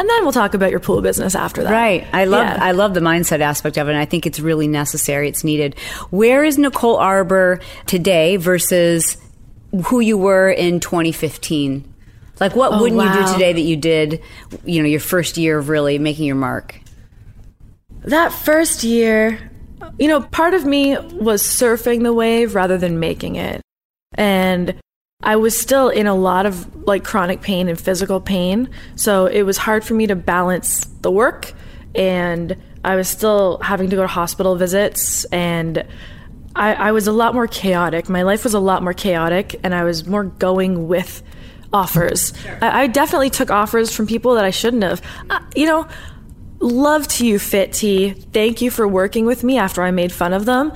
And then we'll talk about your pool business after that. Right. I love Yeah. I love the mindset aspect of it. And I think it's really necessary. It's needed. Where is Nicole Arbour today versus who you were in 2015? Like what Oh, wouldn't you do today that you did, you know, your first year of really making your mark? that first year, you know, part of me was surfing the wave rather than making it. And I was still in a lot of like chronic pain and physical pain. So it was hard for me to balance the work. And I was still having to go to hospital visits. And I, I was a lot more chaotic. My life was a lot more chaotic. And I was more going with offers. I, I definitely took offers from people that I shouldn't have. Uh, you know, love to you, FitTea. Thank you for working with me after I made fun of them.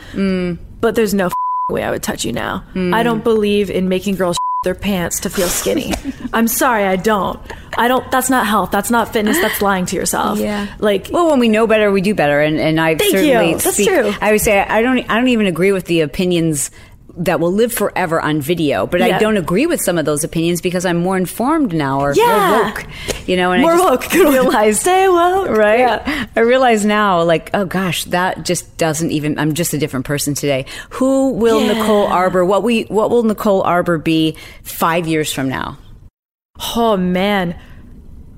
But there's no way I would touch you now. Hmm. I don't believe in making girls their pants to feel skinny. I'm sorry, I don't. I don't. That's not health. That's not fitness. That's lying to yourself. Yeah. Like, Well, when we know better, we do better, and and I Thank certainly you. That's speak. true. I would say I don't I don't even agree with the opinions that will live forever on video, but I don't agree with some of those opinions because I'm more informed now or Yeah. more woke, you know. And more I woke. Realize Stay woke. right? Yeah. I realize now, like, oh gosh, that just doesn't even. I'm just a different person today. Who will Yeah. Nicole Arbour? What we? What will Nicole Arbour be five years from now? Oh man.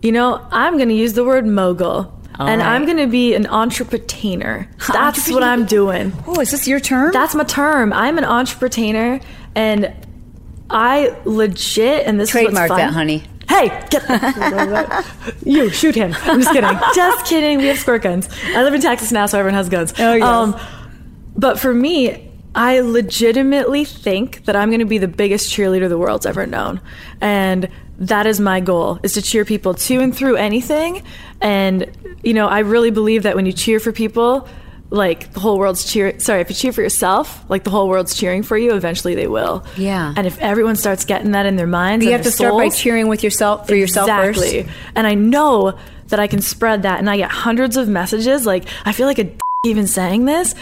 You know, I'm going to use the word mogul. All and right. I'm going to be an entrepreneur. That's what I'm doing. Oh, is this your term? That's my term. I'm an entrepreneur and I legit and this Trademark is what's that, honey. Hey, get you shoot him. I'm just kidding. just kidding. We have squirt guns. I live in Texas now, so everyone has guns. Oh, yes. Um, but for me, I legitimately think that I'm going to be the biggest cheerleader the world's ever known, and that is my goal: is to cheer people to and through anything. And you know, I really believe that when you cheer for people, like the whole world's cheering. Sorry, if you cheer for yourself, like the whole world's cheering for you. Eventually, they will. Yeah. And if everyone starts getting that in their minds, you have to start by cheering with yourself for yourself first. exactly. And I know that I can spread that, and I get hundreds of messages. Like I feel like a d- even saying this,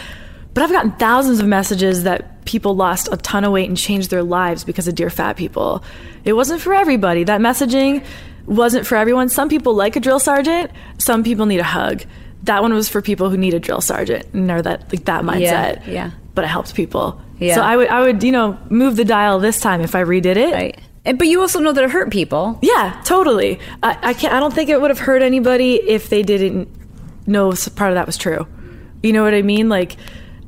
but I've gotten thousands of messages that people lost a ton of weight and changed their lives because of Dear Fat People. It wasn't for everybody. That messaging wasn't for everyone. Some people like a drill sergeant. Some people need a hug. That one was for people who need a drill sergeant and are that like that mindset. yeah. yeah. But it helped people. Yeah. So I would I would you know move the dial this time if I redid it. Right. And, but you also know that it hurt people. Yeah, totally. I, I can't. I don't think it would have hurt anybody if they didn't know part of that was true. You know what I mean? Like,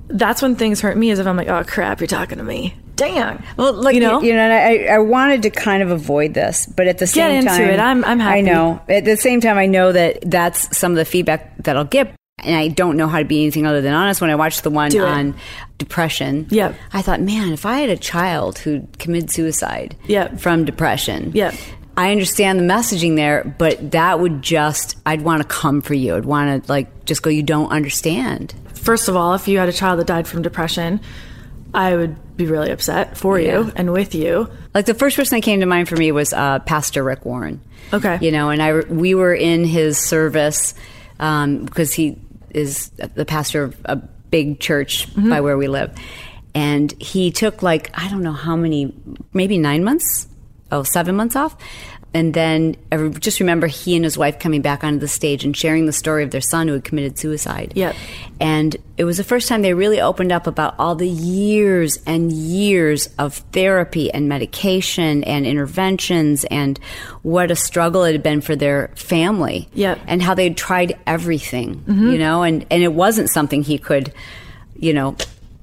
that's when things hurt me. Is if I'm like, oh crap, you're talking to me. Dang. Well, like You know? you know, I, I wanted to kind of avoid this, but at the same get into time, it. I'm- I'm happy. I know. At the same time, I know that that's some of the feedback that I'll get, and I don't know how to be anything other than honest. When I watched the one Do it. on depression, Yep. I thought, man, if I had a child who committed suicide, Yep. from depression, Yep. I understand the messaging there, but that would just, I'd want to come for you. I'd want to like just go, you don't understand. First of all, if you had a child that died from depression, I would be really upset for Yeah. you and with you. Like the first person that came to mind for me was uh, Pastor Rick Warren. Okay. you know, and I we were in his service um, because he is the pastor of a big church Mm-hmm. by where we live, and he took like I don't know how many, maybe nine months, oh seven months off. And then I just remember he and his wife coming back onto the stage and sharing the story of their son who had committed suicide. Yep. And it was the first time they really opened up about all the years and years of therapy and medication and interventions and what a struggle it had been for their family. Yep. And how they'd tried everything, mm-hmm. you know, and, and it wasn't something he could, you know,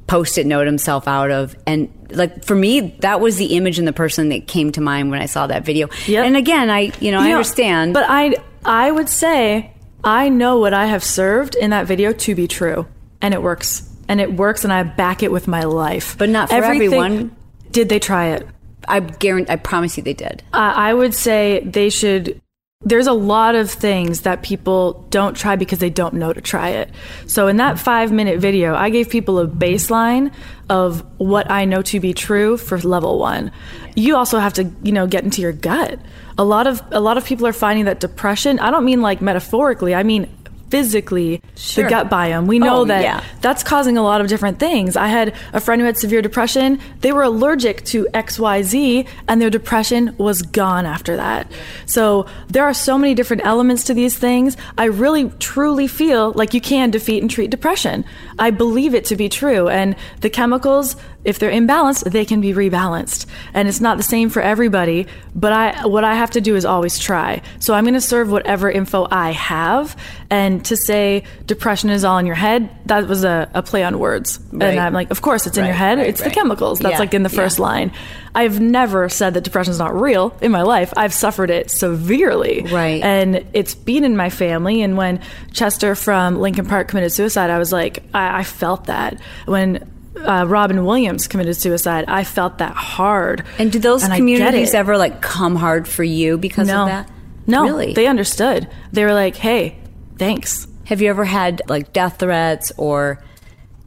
post it note himself out of. And like for me, that was the image and the person that came to mind when I saw that video. Yep. And again, I, you know, I know, understand. But I I would say I know what I have served in that video to be true. And it works. And it works and I back it with my life. But not for Everything- everyone. Did they try it? I guarantee, I promise you they did. I I would say they should. There's a lot of things that people don't try because they don't know to try it. So in that five minute video, I gave people a baseline of what I know to be true for level one. You also have to, you know, get into your gut. A lot of a lot of people are finding that depression. I don't mean like metaphorically. I mean physically Sure. the gut biome. We know Oh, that yeah. that's causing a lot of different things. I had a friend who had severe depression. They were allergic to XYZ and their depression was gone after that. So there are so many different elements to these things. I really truly feel like you can defeat and treat depression. I believe it to be true. And the chemicals, if they're imbalanced, they can be rebalanced. And it's not the same for everybody, but I what I have to do is always try. So I'm going to serve whatever info I have and to say depression is all in your head, that was a, a play on words. Right. And I'm like, of course it's in your head. right, it's right. the chemicals. That's Yeah, like in the yeah. first line. I've never said that depression is not real in my life. I've suffered it severely. Right. And it's been in my family. And when Chester from Linkin Park committed suicide, I was like, I, I felt that. When uh, Robin Williams committed suicide, I felt that hard. And do those And communities ever like come hard for you because no. of that? No. Really? They understood. They were like, hey, thanks. Have you ever had like death threats or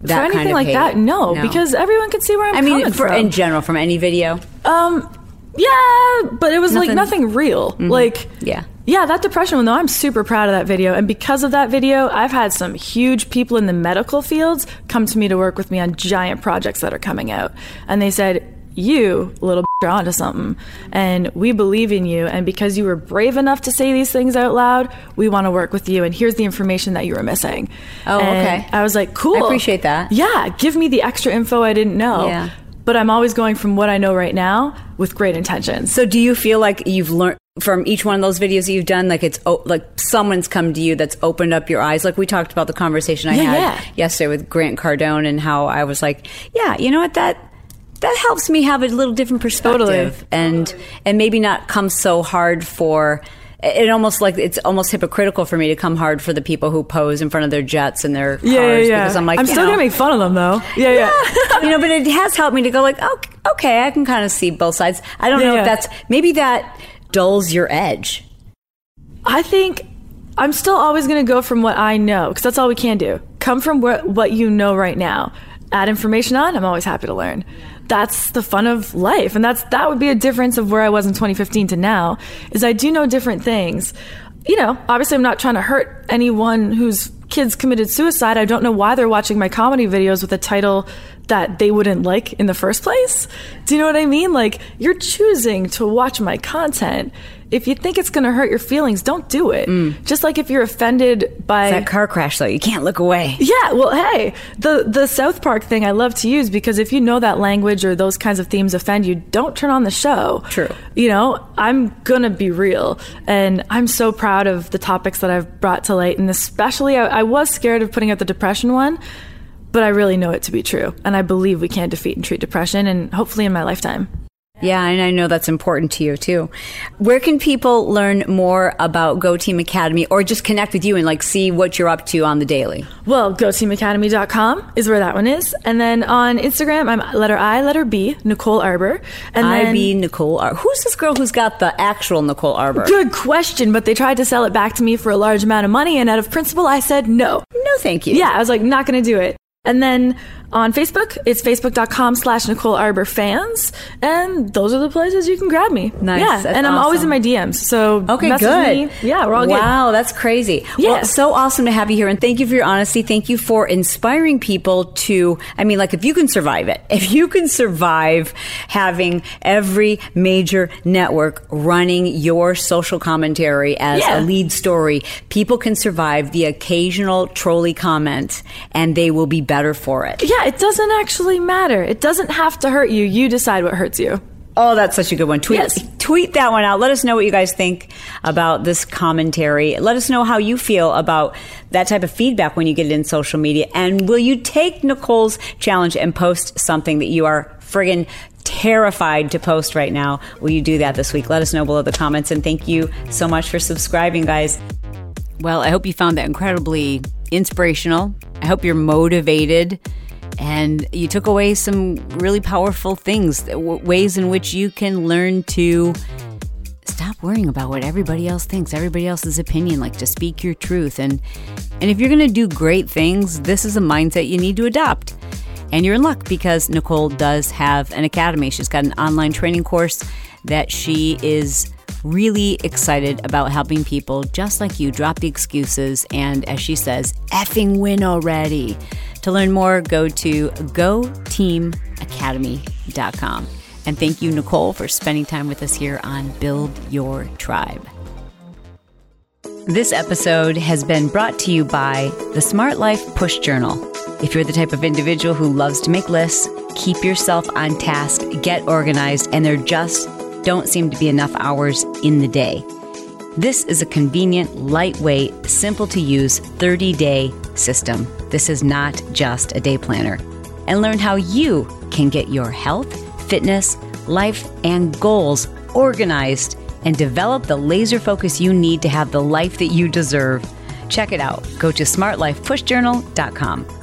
that For anything kind of like hate? that, no, because everyone could see where I'm I mean, coming for, from. in general, from any video. Um, yeah, but it was like Nothing- nothing real. Like, Yeah. Yeah, that depression one though. I'm super proud of that video, and because of that video, I've had some huge people in the medical fields come to me to work with me on giant projects that are coming out, and they said. You little are onto something, and we believe in you. And because you were brave enough to say these things out loud, we want to work with you. And here's the information that you were missing. Oh, And okay. I was like, cool. I appreciate that. Yeah, give me the extra info I didn't know. Yeah. But I'm always going from what I know right now with great intentions. So, do you feel like you've learned from each one of those videos that you've done, like it's o- like someone's come to you that's opened up your eyes? Like we talked about the conversation I Yeah, had yeah. yesterday with Grant Cardone and how I was like, yeah, you know what that. That helps me have a little different perspective, Totally. and and maybe not come so hard for. It almost like it's almost hypocritical for me to come hard for the people who pose in front of their jets and their cars Yeah, yeah, yeah. because I'm like, I'm still know, gonna make fun of them though. Yeah, yeah. you know, but it has helped me to go like, okay, okay I can kind of see both sides. I don't Yeah, know yeah. if that's maybe that dulls your edge. I think I'm still always gonna go from what I know because that's all we can do. Come from what what you know right now. Add information on. I'm always happy to learn. That's the fun of life, and that's that would be a difference of where I was in 2015 to now. Is I do know different things. You know, obviously, I'm not trying to hurt anyone whose kids committed suicide. I don't know why they're watching my comedy videos with a title that they wouldn't like in the first place. Do you know what I mean? Like, you're choosing to watch my content. If you think it's going to hurt your feelings, don't do it. Mm. Just like if you're offended by That car crash, though, you can't look away. yeah, well, hey, the the South Park thing I love to use because if you know that language or those kinds of themes offend you, don't turn on the show. True. You know, I'm gonna be real, and I'm so proud of the topics that I've brought to light, and especially I, I was scared of putting out the depression one, but I really know it to be true, and I believe we can defeat and treat depression, and hopefully in my lifetime. Yeah, and I know that's important to you too. Where can people learn more about Go Team Academy or just connect with you and like see what you're up to on the daily? Well, goteamacademy.com is where that one is. And then on Instagram, I'm letter I, letter B, Nicole Arbour. And I then, be Nicole. Ar- Who's this girl who's got the actual Nicole Arbour? Good question, but they tried to sell it back to me for a large amount of money, and out of principle, I said no. No, thank you. Yeah, I was like, not going to do it. And then on Facebook, it's facebook.com slash Nicole Arbour fans. And those are the places you can grab me. Nice. Yeah. That's and I'm always in my DMs. So Okay, message good. me. Yeah, we're all good. Wow, that's crazy. Well, so awesome to have you here, and thank you for your honesty. Thank you for inspiring people to. I mean, like if you can survive it, if you can survive having every major network running your social commentary as Yeah. a lead story, people can survive the occasional trolley comment, and they will be better for it. Yeah, it doesn't actually matter. It doesn't have to hurt you. You decide what hurts you. Oh, that's such a good one. Tweet, Yes. tweet that one out. Let us know what you guys think about this commentary. Let us know how you feel about that type of feedback when you get it in social media. And will you take Nicole's challenge and post something that you are friggin' terrified to post right now? Will you do that this week? Let us know below the comments. And thank you so much for subscribing, guys. Well, I hope you found that incredibly inspirational. I hope you're motivated and you took away some really powerful things, ways in which you can learn to stop worrying about what everybody else thinks, everybody else's opinion, like to speak your truth. And and if you're going to do great things, this is a mindset you need to adopt. And you're in luck because Nicole does have an academy. She's got an online training course that she is really excited about helping people just like you drop the excuses and, as she says, effing win already. To learn more, go to goteamacademy.com. And thank you, Nicole, for spending time with us here on Build Your Tribe. This episode has been brought to you by the Smart Life Push Journal. If you're the type of individual who loves to make lists, keep yourself on task, get organized, and they're just don't seem to be enough hours in the day. This is a convenient, lightweight, simple to use 30 day system. This is not just a day planner. And learn how you can get your health fitness, life, and goals organized and develop the laser focus you need to have the life that you deserve. Check it out. Go to smartlifepushjournal.com.